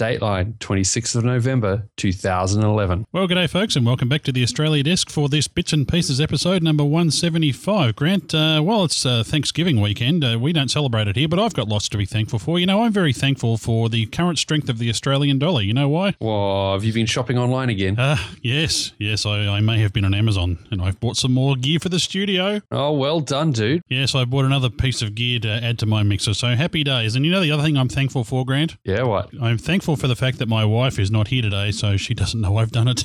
Dateline, 26th of November, 2011. Well, good day, folks, and welcome back to the Australia Desk for this Bits and Pieces episode number 175. Grant, uh, well, it's uh, Thanksgiving weekend. Uh, we don't celebrate it here, but I've got lots to be thankful for. You know, I'm very thankful for the current strength of the Australian dollar. You know why? Well, have you been shopping online again? Uh, yes, yes, I, I may have been on Amazon, and I've bought some more gear for the studio. Oh, well done, dude. Yes, I bought another piece of gear to add to my mixer, so happy days. And you know the other thing I'm thankful for, Grant? Yeah, what? I'm thankful for the fact that my wife is not here today, so she doesn't know I've done it.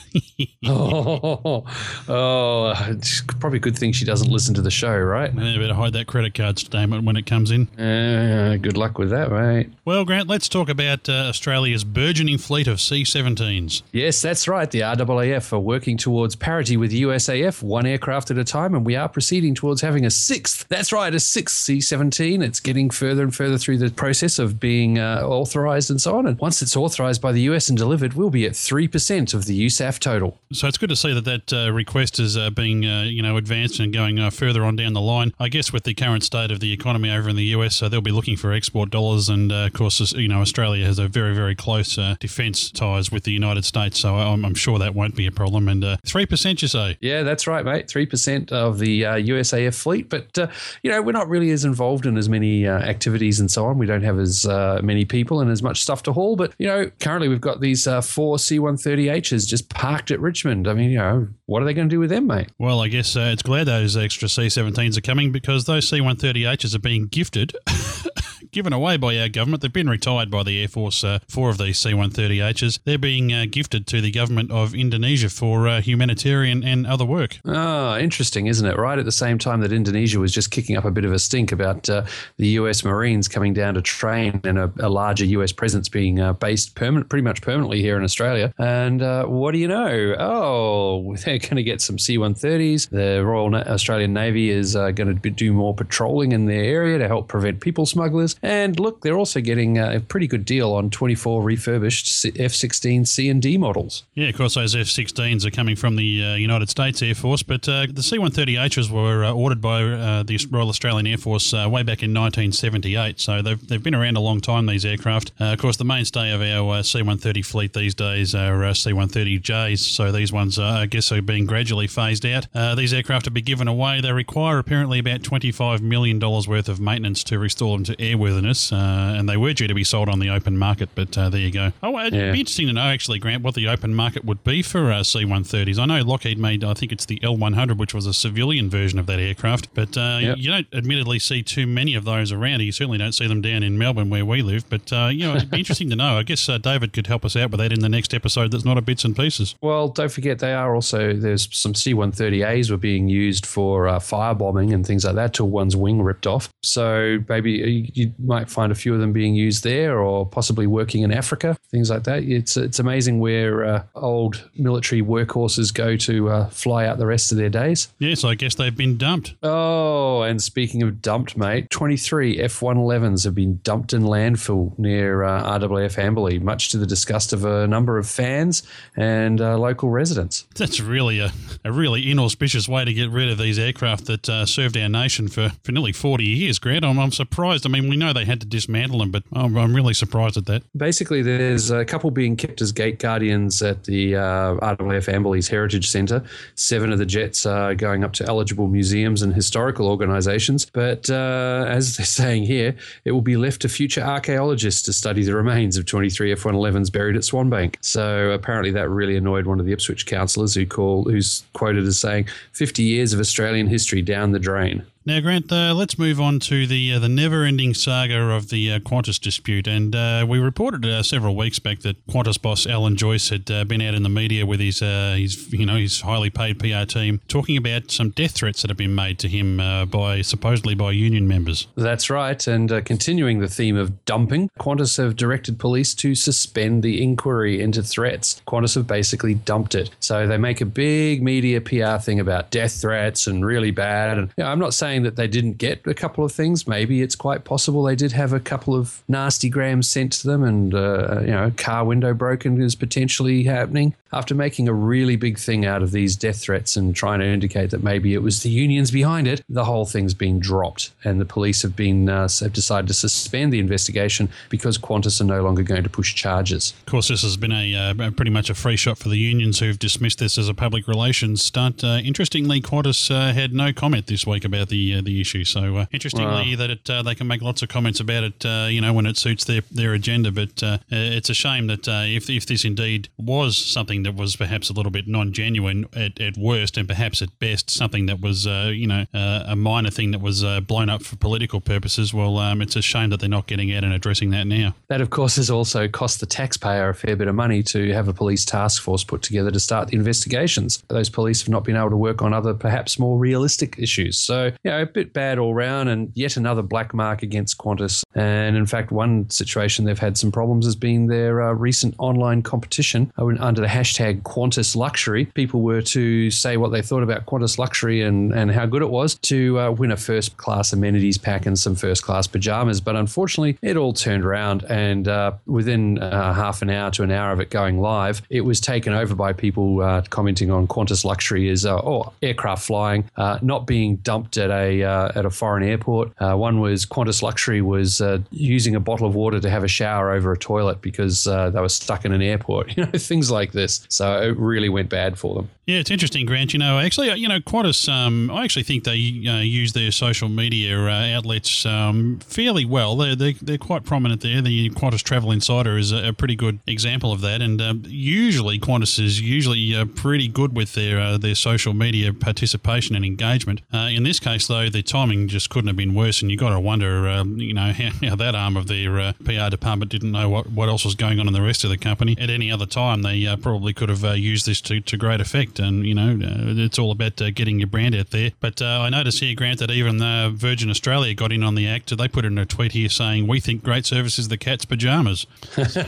oh, oh, it's probably a good thing she doesn't listen to the show, right? I better hide that credit card statement when it comes in. Uh, good luck with that, mate. Well, Grant, let's talk about uh, Australia's burgeoning fleet of C 17s. Yes, that's right. The RAAF are working towards parity with USAF, one aircraft at a time, and we are proceeding towards having a sixth. That's right, a sixth C 17. It's getting further and further through the process of being uh, authorized and so on. And once it's authorized by the US and delivered, we'll be at 3% of the USAF total. So it's good to see that that uh, request is uh, being, uh, you know, advanced and going uh, further on down the line. I guess with the current state of the economy over in the US, so they'll be looking for export dollars. And uh, of course, you know, Australia has a very, very close defense ties with the United States. So I'm, I'm, sure that won't be a problem. And 3%, you say? Yeah, that's right, mate. 3% of the USAF fleet. But, you know, we're not really as involved in as many activities and so on. We don't have as many people and as much stuff to haul. But, you know, currently we've got these four C-130Hs just parked at Richmond. I mean, you know, what are they going to do with them, mate? Well, I guess uh, it's glad those extra C-17s are coming because those C-130Hs are being gifted. given away by our government. They've been retired by the Air Force, uh, four of these C-130Hs. They're being uh, gifted to the government of Indonesia for uh, humanitarian and other work. Oh, interesting, isn't it? Right at the same time that Indonesia was just kicking up a bit of a stink about uh, the US Marines coming down to train and a, a larger US presence being uh, based permanent, pretty much permanently here in Australia. And uh, what do you know? Oh, they're going to get some C-130s. The Royal Australian Navy is going to do more patrolling in their area to help prevent people smugglers. And look, they're also getting a pretty good deal on 24 refurbished F-16 C and D models. Yeah, of course, those F-16s are coming from the uh, United States Air Force, but uh, the C-130Hs were uh, ordered by uh, the Royal Australian Air Force uh, way back in 1978, so they've, they've been around a long time, these aircraft. Uh, of course, the mainstay of our C-130 fleet these days are C-130Js, so these ones, I guess, are being gradually phased out. these aircraft to be given away. They require apparently about $25 million worth of maintenance to restore them to airworthiness uh, and they were due to be sold on the open market. But uh, there you go. Oh, it'd yeah. be interesting to know actually, Grant, what the open market would be for uh, C-130s. I know Lockheed made, I think it's the L100, which was a civilian version of that aircraft, but uh, yep. you don't admittedly see too many of those around. You certainly don't see them down in Melbourne where we live. But uh, you know, it'd be interesting to know. I guess uh, David could help us out with that in the next episode. That's not a bits and pieces. Well, don't forget they are also there's some C-130As were being used for firebombing and things like that till one's wing ripped off. So maybe you might find a few of them being used there or possibly working in Africa, things like that. It's, it's amazing where uh, old military workhorses go to uh, fly out the rest of their days. Yes, I guess they've been dumped. Oh, and speaking of dumped, mate, 23 F 111s have been dumped in landfill near uh, RAAF Amberley, much to the disgust of a number of fans and uh, local residents. That's really a, a really inauspicious way to get rid of these aircraft that uh, served our nation for, for nearly 40 years, Grant. I'm, I'm surprised. I mean, we know they had to dismantle them, but I'm, I'm really surprised at that. Basically, there's a couple being kept as gate guardians at the uh, RAAF Amberley's Heritage Centre. Seven of the jets are going up to eligible museums and historical organisations. But uh, as they're saying here, it will be left to future archaeologists to study the remains of 23 F-111s buried at Swanbank. So apparently, that really annoyed one of the Ipswich councillors who call who's quoted as saying 50 years of Australian history down the drain. Now, Grant, uh, let's move on to the uh, the never-ending saga of the uh, Qantas dispute. And uh, we reported uh, several weeks back that Qantas boss Alan Joyce had uh, been out in the media with his his you know his highly paid PR team talking about some death threats that have been made to him by supposedly by union members. That's right. And continuing the theme of dumping, Qantas have directed police to suspend the inquiry into threats. Qantas have basically dumped it. So they make a big media PR thing about death threats and really bad. And you know, I'm not saying saying that they didn't get a couple of things. Maybe it's quite possible they did have a couple of nasty grams sent to them, and uh, you know, car window broken is potentially happening. After making a really big thing out of these death threats and trying to indicate that maybe it was the unions behind it, the whole thing's been dropped, and the police have been uh, have decided to suspend the investigation because Qantas are no longer going to push charges. Of course, this has been a uh, pretty much a free shot for the unions who've dismissed this as a public relations stunt. Uh, interestingly, Qantas uh, had no comment this week about the uh, the issue. So uh, interestingly, that it, uh, they can make lots of comments about it, uh, you know, when it suits their their agenda. But uh, it's a shame that if if this indeed was something that was perhaps a little bit non genuine at, at worst, and perhaps at best something that was you know a minor thing that was blown up for political purposes, well, um, it's a shame that they're not getting out and addressing that now. That, of course, has also cost the taxpayer a fair bit of money to have a police task force put together to start the investigations. Those police have not been able to work on other, perhaps more realistic issues. So, you know, a bit bad all round, and yet another black mark against Qantas. And in fact, one situation they've had some problems has been their uh, recent online competition uh, under the hashtag Qantas Luxury. People were to say what they thought about Qantas Luxury and, and how good it was to uh, win a first class amenities pack and some first class pajamas. But unfortunately, it all turned around, and uh, within uh, half an hour to an hour of it going live, it was taken over by people uh, commenting on Qantas Luxury is, oh aircraft flying, not being dumped at a uh, at a foreign airport. one was Qantas Luxury was using a bottle of water to have a shower over a toilet because they were stuck in an airport. You know things like this. So it really went bad for them. Yeah, it's interesting, Grant. You know, actually, you know, Qantas. Um, I actually think they use their social media outlets um, fairly well. They're, they're, they're quite prominent there. The Qantas Travel Insider is a, a pretty good example of that. And um, usually, Qantas is usually uh, pretty good with their uh, their social media participation and engagement. Uh, in this case, though, the timing just couldn't have been worse. And you got to wonder, um, you know, how, how, that arm of their uh, PR department didn't know what, what else was going on in the rest of the company. At any other time, they uh, probably could have uh, used this to, to great effect. And you know, it's all about getting your brand out there. But I notice here, Grant, that even Virgin Australia got in on the act. They put in a tweet here saying, "We think great service is the cat's pajamas." so,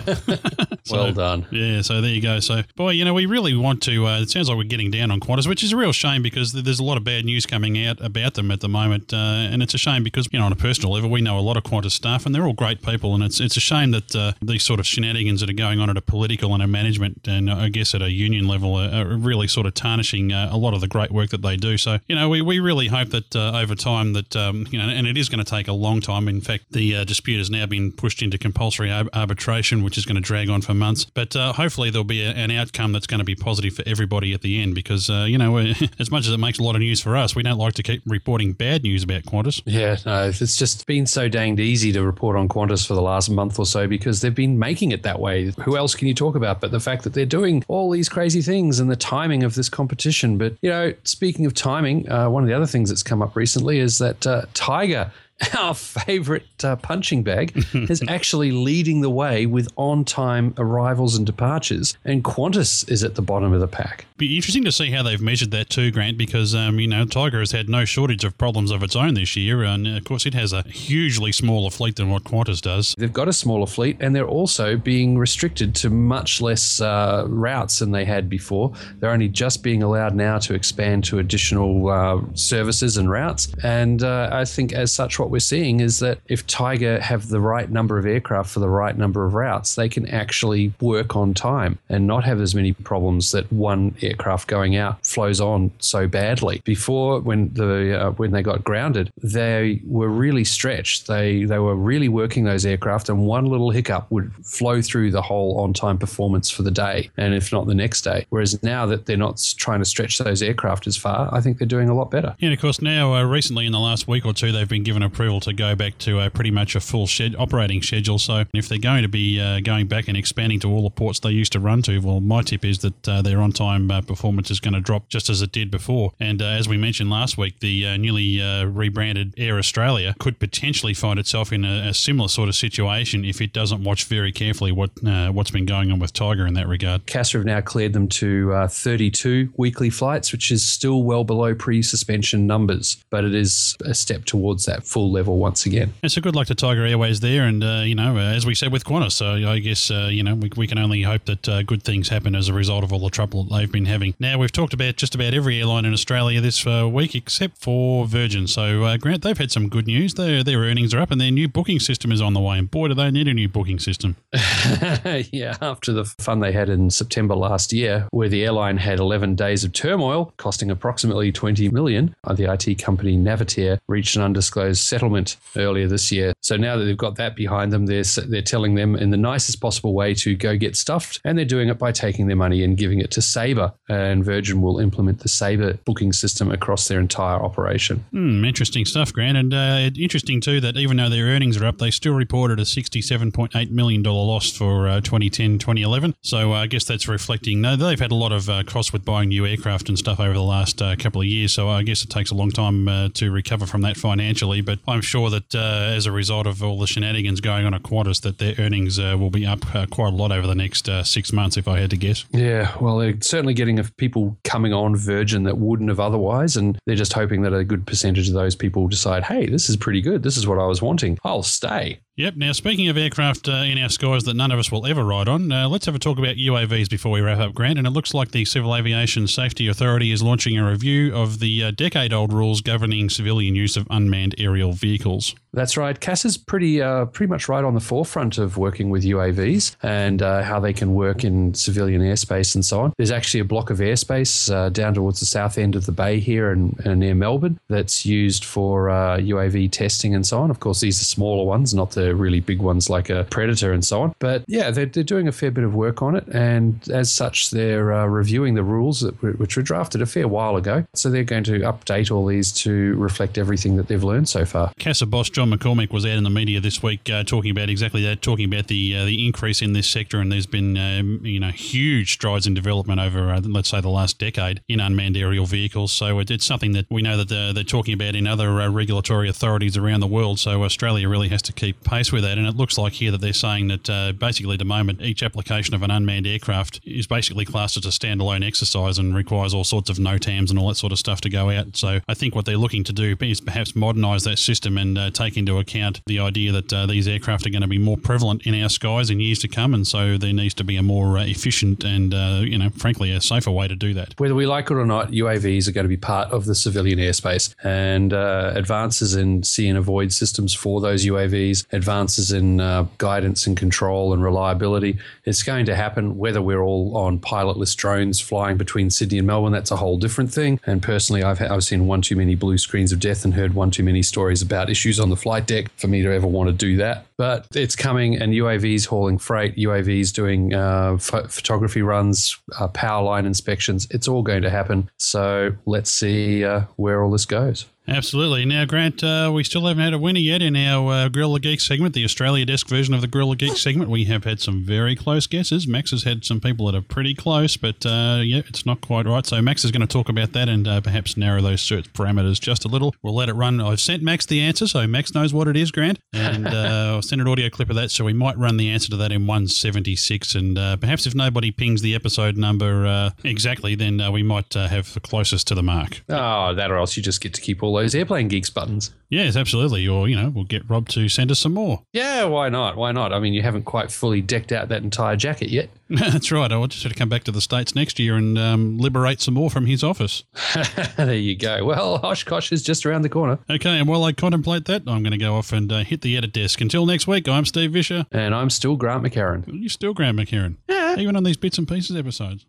well done. Yeah, so there you go. So, boy, you know, we really want to. Uh, it sounds like we're getting down on Qantas, which is a real shame because there's a lot of bad news coming out about them at the moment, uh, and it's a shame because you know, on a personal level, we know a lot of Qantas staff, and they're all great people, and it's it's a shame that uh, these sort of shenanigans that are going on at a political and a management, and I guess at a union level, are, are really sort of tarnishing uh, a lot of the great work that they do. So, you know, we, we really hope that uh, over time that um, you know, and it is going to take a long time. In fact, the uh, dispute has now been pushed into compulsory arbitration, which is going to drag on for months. But uh, hopefully, there'll be a, an outcome that's going to be positive for everybody at the end because, uh, you know, as much as it makes a lot of news for us, we don't like to keep reporting bad news about Qantas. Yeah, no, it's just been so danged easy to report on Qantas for the last month or so because they've been making it that way. Who else can you talk about but the fact that they're doing all these crazy things and the timing of this competition? But, you know, speaking of timing, uh, one of the other things that's come up recently is that uh, Tiger our favorite uh, punching bag, is actually leading the way with on time arrivals and departures, and Qantas is at the bottom of the pack. Be interesting to see how they've measured that too, Grant, because um, you know Tiger has had no shortage of problems of its own this year, and of course it has a hugely smaller fleet than what Qantas does. They've got a smaller fleet, and they're also being restricted to much less uh, routes than they had before. They're only just being allowed now to expand to additional uh, services and routes, and uh, I think as such, what what we're seeing is that if Tiger have the right number of aircraft for the right number of routes, they can actually work on time and not have as many problems that one aircraft going out flows on so badly. Before, when the uh, when they got grounded, they were really stretched. They they were really working those aircraft, and one little hiccup would flow through the whole on time performance for the day, and if not the next day. Whereas now that they're not trying to stretch those aircraft as far, I think they're doing a lot better. And of course now uh, recently in the last week or two, they've been given a approval to go back to a pretty much a full shed, operating schedule. So if they're going to be uh, going back and expanding to all the ports they used to run to, well, my tip is that uh, their on-time uh, performance is going to drop just as it did before. And uh, as we mentioned last week, the uh, newly rebranded Air Australia could potentially find itself in a, a, similar sort of situation if it doesn't watch very carefully what what's been going on with Tiger in that regard. CASA have now cleared them to 32 weekly flights, which is still well below pre-suspension numbers, but it is a step towards that full full level once again. It's a good luck to Tiger Airways there, and uh, you know, as we said with Qantas, so I guess uh, you know we, we can only hope that uh, good things happen as a result of all the trouble that they've been having. Now we've talked about just about every airline in Australia this uh, week except for Virgin. So uh, Grant, they've had some good news. Their their earnings are up, and their new booking system is on the way. And boy, do they need a new booking system! yeah, after the fun they had in September last year, where the airline had 11 days of turmoil, costing approximately 20 million, uh, the IT company Navitaire reached an undisclosed settlement earlier this year. So now that they've got that behind them, they're they're telling them in the nicest possible way to go get stuffed, and they're doing it by taking their money and giving it to Sabre, and Virgin will implement the Sabre booking system across their entire operation. Hmm, interesting stuff, Grant, and uh, interesting too that even though their earnings are up, they still reported a 67.8 million dollar loss for uh, 2010 2011. So uh, I guess that's reflecting. No, they've had a lot of uh, with buying new aircraft and stuff over the last uh, couple of years. So I guess it takes a long time uh, to recover from that financially. But I'm sure that uh, as a result of all the shenanigans going on at Qantas, that their earnings uh, will be up uh, quite a lot over the next uh, six months, if I had to guess. Yeah, well, they're certainly getting people coming on Virgin that wouldn't have otherwise, and they're just hoping that a good percentage of those people decide, hey, this is pretty good. This is what I was wanting. I'll stay. Yep. Now, speaking of aircraft uh, in our skies that none of us will ever ride on, uh, let's have a talk about UAVs before we wrap up, Grant. And it looks like the Civil Aviation Safety Authority is launching a review of the uh, decade old rules governing civilian use of unmanned aerial vehicles. That's right. CASA is pretty, uh, pretty much right on the forefront of working with UAVs and uh, how they can work in civilian airspace and so on. There's actually a block of airspace uh, down towards the south end of the bay here and, near Melbourne that's used for UAV testing and so on. Of course, these are smaller ones, not the really big ones like a Predator and so on. But yeah, they're, they're doing a fair bit of work on it. And as such, they're uh, reviewing the rules that which were drafted a fair while ago. So they're going to update all these to reflect everything that they've learned so far. CASA boss John McCormack was out in the media this week uh, talking about exactly that, talking about the uh, the increase in this sector. And there's been um, you know huge strides in development over uh, let's say the last decade in unmanned aerial vehicles. So it, it's something that we know that they're, they're talking about in other uh, regulatory authorities around the world. So Australia really has to keep pace with that. And it looks like here that they're saying that uh, basically at the moment each application of an unmanned aircraft is basically classed as a standalone exercise and requires all sorts of NOTAMs and all that sort of stuff to go out. So I think what they're looking to do is perhaps modernise that system and uh, take into account the idea that uh, these aircraft are going to be more prevalent in our skies in years to come, and so there needs to be a more uh, efficient and uh, you know frankly a safer way to do that. Whether we like it or not, UAVs are going to be part of the civilian airspace, and uh, advances in see and avoid systems for those UAVs, advances in uh, guidance and control and reliability. It's going to happen whether we're all on pilotless drones flying between Sydney and Melbourne. That's a whole different thing. And personally, I've, I've seen one too many blue screens of death and heard one too many stories about issues on the flight deck for me to ever want to do that. But it's coming, and UAVs hauling freight, UAVs doing uh, ph- photography runs, uh, power line inspections. It's all going to happen. So let's see uh, where all this goes. Absolutely. Now, Grant, uh, we still haven't had a winner yet in our uh, Guerrilla Geek segment, the Australia Desk version of the Guerrilla Geek segment. We have had some very close guesses. Max has had some people that are pretty close, but uh, yeah, it's not quite right. So Max is going to talk about that and uh, perhaps narrow those search parameters just a little. We'll let it run. I've sent Max the answer, so Max knows what it is, Grant, and uh, I'll send an audio clip of that. So we might run the answer to that in 176, and uh, perhaps if nobody pings the episode number exactly, then we might have the closest to the mark. Oh, that or else you just get to keep all those airplane geeks buttons. Yes, absolutely. Or, you know, we'll get Rob to send us some more. Yeah, why not? Why not? I mean, you haven't quite fully decked out that entire jacket yet. That's right. I'll just have to come back to the States next year and um, liberate some more from his office. there you go. Well, Oshkosh is just around the corner. Okay, and while I contemplate that, I'm going to go off and uh, hit the edit desk. Until next week, I'm Steve Visscher. And I'm still Grant McHerron. You're still Grant McHerron. Yeah. Even on these bits and pieces episodes.